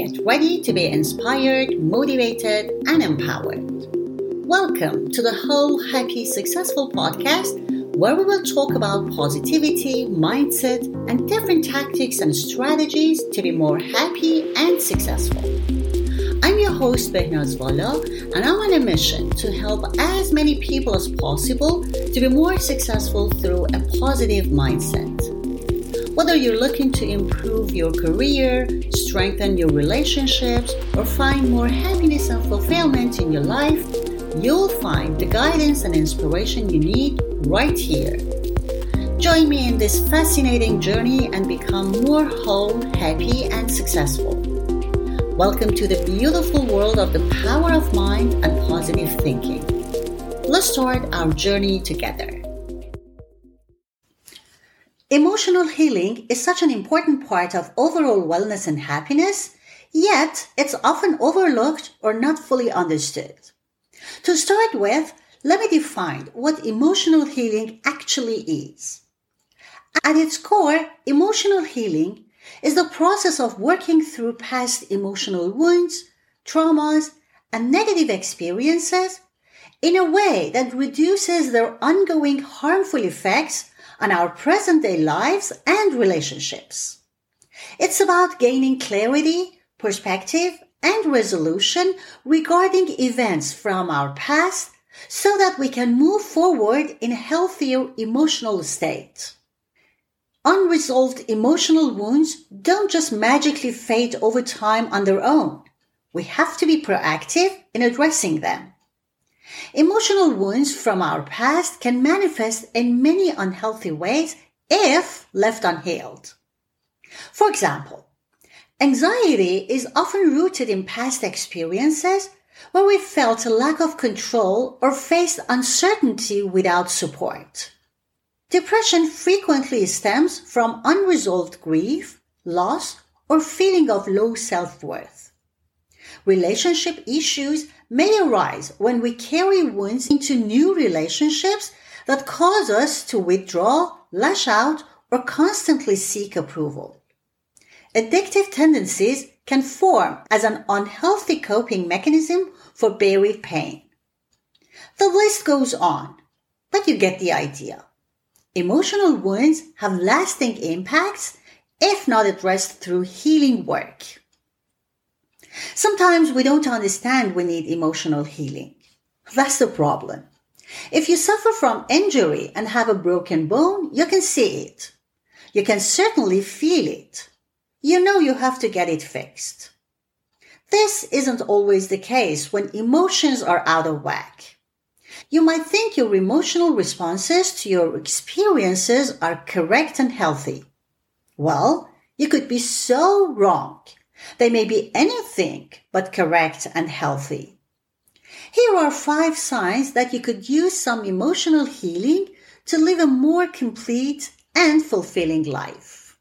get ready to be inspired, motivated, and empowered. Welcome to the Whole Happy Successful podcast, where we will talk about positivity, mindset, and different tactics and strategies to be more happy and successful. I'm your host, Behnaz Vala, and I'm on a mission to help as many people as possible to be more successful through a positive mindset. Whether you're looking to improve your career, strengthen your relationships, or find more happiness and fulfillment in your life, you'll find the guidance and inspiration you need right here. Join me in this fascinating journey and become more whole, happy, and successful. Welcome to the beautiful world of the power of mind and positive thinking. Let's start our journey together. Emotional healing is such an important part of overall wellness and happiness, yet it's often overlooked or not fully understood. To start with, let me define what emotional healing actually is. At its core, emotional healing is the process of working through past emotional wounds, traumas, and negative experiences in a way that reduces their ongoing harmful effects on our present day lives and relationships. It's about gaining clarity, perspective, and resolution regarding events from our past so that we can move forward in a healthier emotional state. Unresolved emotional wounds don't just magically fade over time on their own. We have to be proactive in addressing them. Emotional wounds from our past can manifest in many unhealthy ways if left unhealed. For example, anxiety is often rooted in past experiences where we felt a lack of control or faced uncertainty without support. Depression frequently stems from unresolved grief, loss, or feeling of low self-worth. Relationship issues may arise when we carry wounds into new relationships that cause us to withdraw, lash out, or constantly seek approval. Addictive tendencies can form as an unhealthy coping mechanism for buried pain. The list goes on, but you get the idea. Emotional wounds have lasting impacts if not addressed through healing work. Sometimes we don't understand we need emotional healing. That's the problem. If you suffer from injury and have a broken bone, you can see it. You can certainly feel it. You know you have to get it fixed. This isn't always the case when emotions are out of whack. You might think your emotional responses to your experiences are correct and healthy. Well, you could be so wrong. They may be anything but correct and healthy. Here are five signs that you could use some emotional healing to live a more complete and fulfilling life.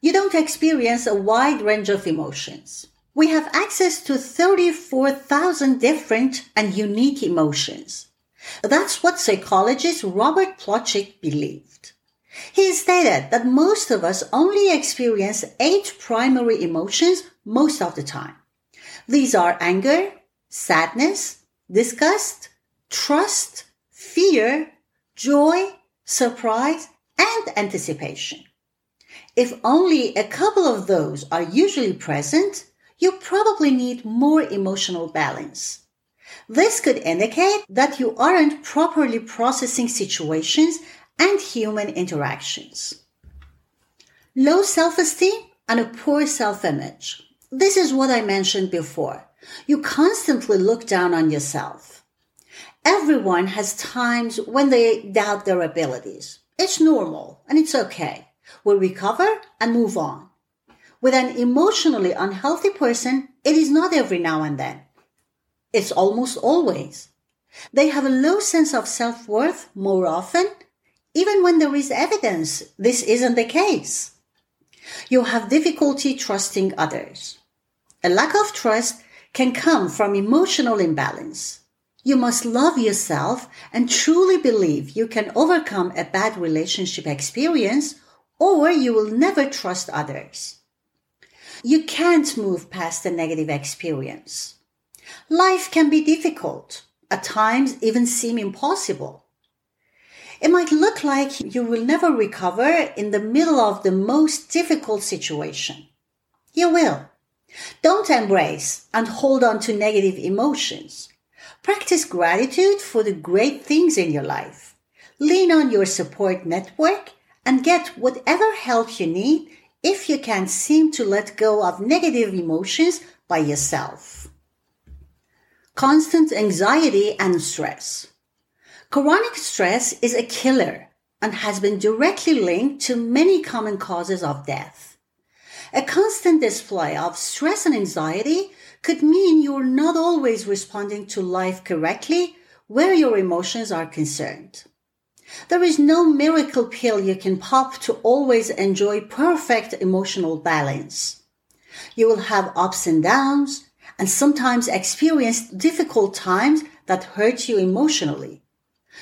You don't experience a wide range of emotions. We have access to 34,000 different and unique emotions. That's what psychologist Robert Plutchik believed. He stated that most of us only experience eight primary emotions most of the time. These are anger, sadness, disgust, trust, fear, joy, surprise, and anticipation. If only a couple of those are usually present, you probably need more emotional balance. This could indicate that you aren't properly processing situations and human interactions. Low self-esteem and a poor self-image. This is what I mentioned before. You constantly look down on yourself. Everyone has times when they doubt their abilities. It's normal and it's okay. We'll recover and move on. With an emotionally unhealthy person, it is not every now and then. It's almost always. They have a low sense of self-worth more often, even when there is evidence this isn't the case. You have difficulty trusting others. A lack of trust can come from emotional imbalance. You must love yourself and truly believe you can overcome a bad relationship experience or you will never trust others. you can't move past the negative experience. Life can be difficult, at times even seem impossible. It might look like you will never recover in the middle of the most difficult situation. You will. Don't embrace and hold on to negative emotions. Practice gratitude for the great things in your life. Lean on your support network and get whatever help you need if you can't seem to let go of negative emotions by yourself. Constant anxiety and stress. Chronic stress is a killer and has been directly linked to many common causes of death. A constant display of stress and anxiety could mean you're not always responding to life correctly where your emotions are concerned. There is no miracle pill you can pop to always enjoy perfect emotional balance. You will have ups and downs and sometimes experience difficult times that hurt you emotionally.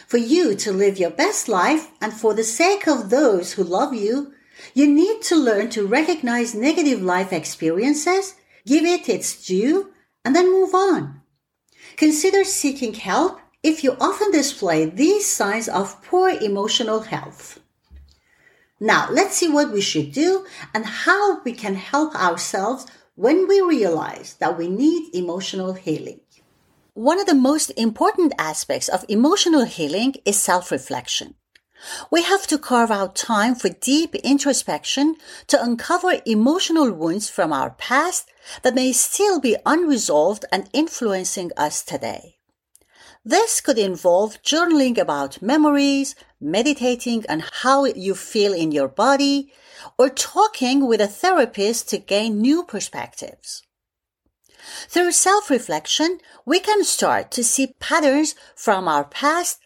For you to live your best life and for the sake of those who love you, you need to learn to recognize negative life experiences, give it its due, and then move on. Consider seeking help if you often display these signs of poor emotional health. Now, let's see what we should do and how we can help ourselves when we realize that we need emotional healing. One of the most important aspects of emotional healing is self-reflection. We have to carve out time for deep introspection to uncover emotional wounds from our past that may still be unresolved and influencing us today. This could involve journaling about memories, meditating on how you feel in your body, or talking with a therapist to gain new perspectives. Through self-reflection, we can start to see patterns from our past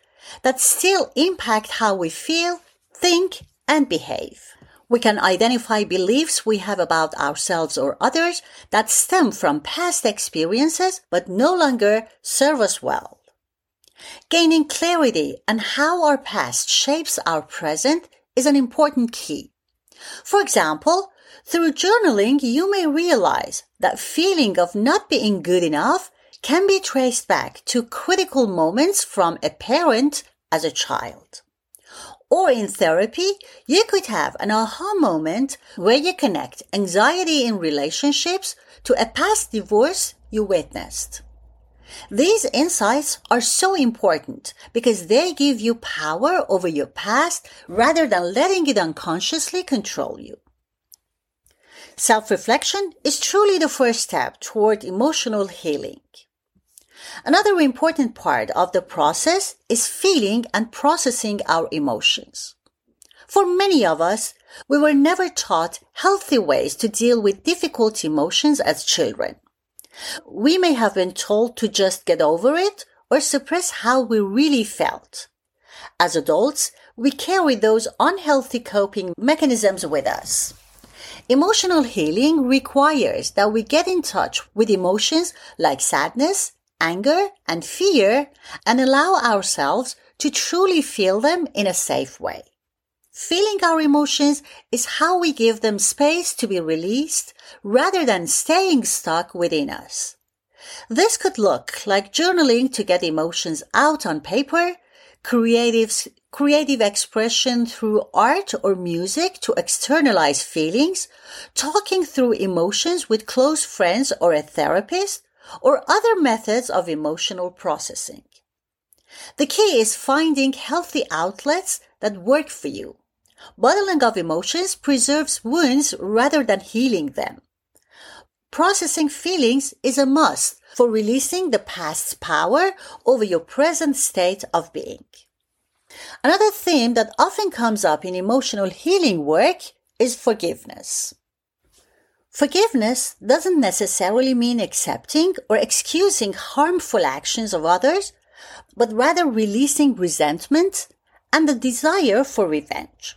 that still impact how we feel, think, and behave. We can identify beliefs we have about ourselves or others that stem from past experiences but no longer serve us well. Gaining clarity on how our past shapes our present is an important key. For example, through journaling, you may realize that feeling of not being good enough can be traced back to critical moments from a parent as a child. Or in therapy, you could have an aha moment where you connect anxiety in relationships to a past divorce you witnessed. These insights are so important because they give you power over your past rather than letting it unconsciously control you. Self-reflection is truly the first step toward emotional healing. Another important part of the process is feeling and processing our emotions. For many of us, we were never taught healthy ways to deal with difficult emotions as children. We may have been told to just get over it or suppress how we really felt. As adults, we carry those unhealthy coping mechanisms with us. Emotional healing requires that we get in touch with emotions like sadness, anger, and fear and allow ourselves to truly feel them in a safe way. Feeling our emotions is how we give them space to be released rather than staying stuck within us. This could look like journaling to get emotions out on paper, creative, creative expression through art or music to externalize feelings, talking through emotions with close friends or a therapist, or other methods of emotional processing. The key is finding healthy outlets that work for you. Bottling of emotions preserves wounds rather than healing them. Processing feelings is a must for releasing the past's power over your present state of being. Another theme that often comes up in emotional healing work is forgiveness. Forgiveness doesn't necessarily mean accepting or excusing harmful actions of others, but rather releasing resentment and the desire for revenge.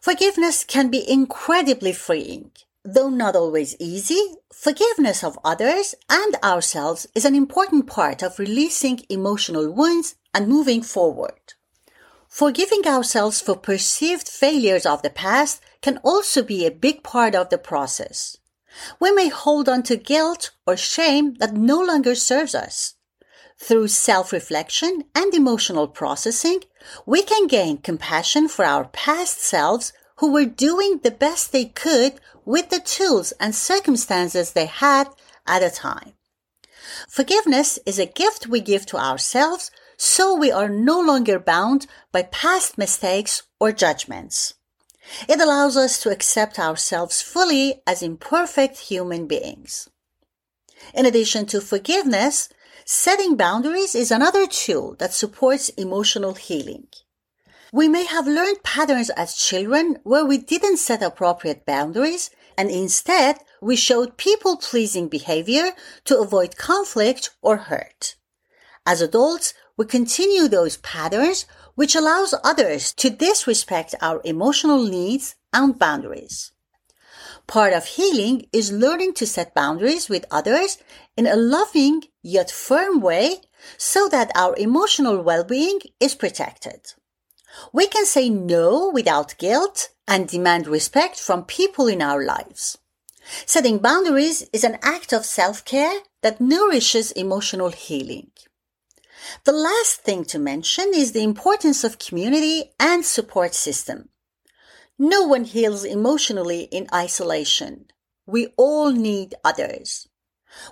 Forgiveness can be incredibly freeing. Though not always easy, forgiveness of others and ourselves is an important part of releasing emotional wounds and moving forward. Forgiving ourselves for perceived failures of the past can also be a big part of the process. We may hold on to guilt or shame that no longer serves us. Through self-reflection and emotional processing, we can gain compassion for our past selves who were doing the best they could with the tools and circumstances they had at the time. Forgiveness is a gift we give to ourselves so we are no longer bound by past mistakes or judgments. It allows us to accept ourselves fully as imperfect human beings. In addition to forgiveness, setting boundaries is another tool that supports emotional healing. We may have learned patterns as children where we didn't set appropriate boundaries and instead we showed people pleasing behavior to avoid conflict or hurt. As adults, we continue those patterns, which allows others to disrespect our emotional needs and boundaries. Part of healing is learning to set boundaries with others in a loving yet firm way so that our emotional well-being is protected. We can say no without guilt and demand respect from people in our lives. Setting boundaries is an act of self-care that nourishes emotional healing. The last thing to mention is the importance of community and support system. No one heals emotionally in isolation. We all need others.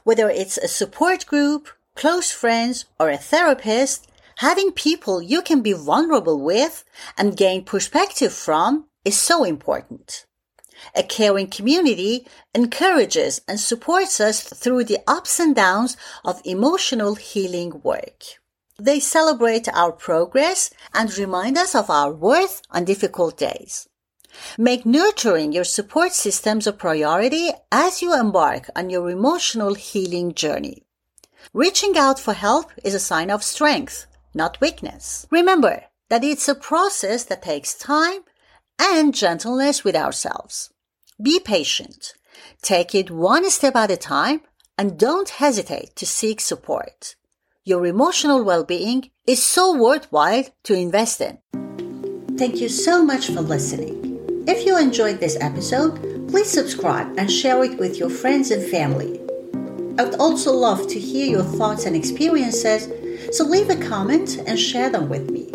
Whether it's a support group, close friends, or a therapist, having people you can be vulnerable with and gain perspective from is so important. A caring community encourages and supports us through the ups and downs of emotional healing work. They celebrate our progress and remind us of our worth on difficult days. Make nurturing your support systems a priority as you embark on your emotional healing journey. Reaching out for help is a sign of strength not weakness. Remember that it's a process that takes time and gentleness with ourselves. Be patient. Take it one step at a time and don't hesitate to seek support. Your emotional well-being is so worthwhile to invest in. Thank you so much for listening. If you enjoyed this episode, please subscribe and share it with your friends and family. I would also love to hear your thoughts and experiences so leave a comment and share them with me.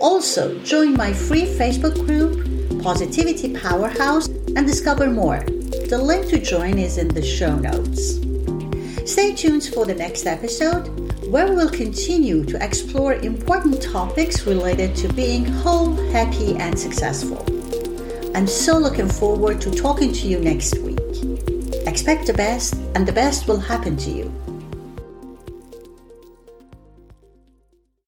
Also, join my free Facebook group, Positivity Powerhouse, and discover more. The link to join is in the show notes. Stay tuned for the next episode, where we will continue to explore important topics related to being whole, happy, and successful. I'm so looking forward to talking to you next week. Expect the best, and the best will happen to you.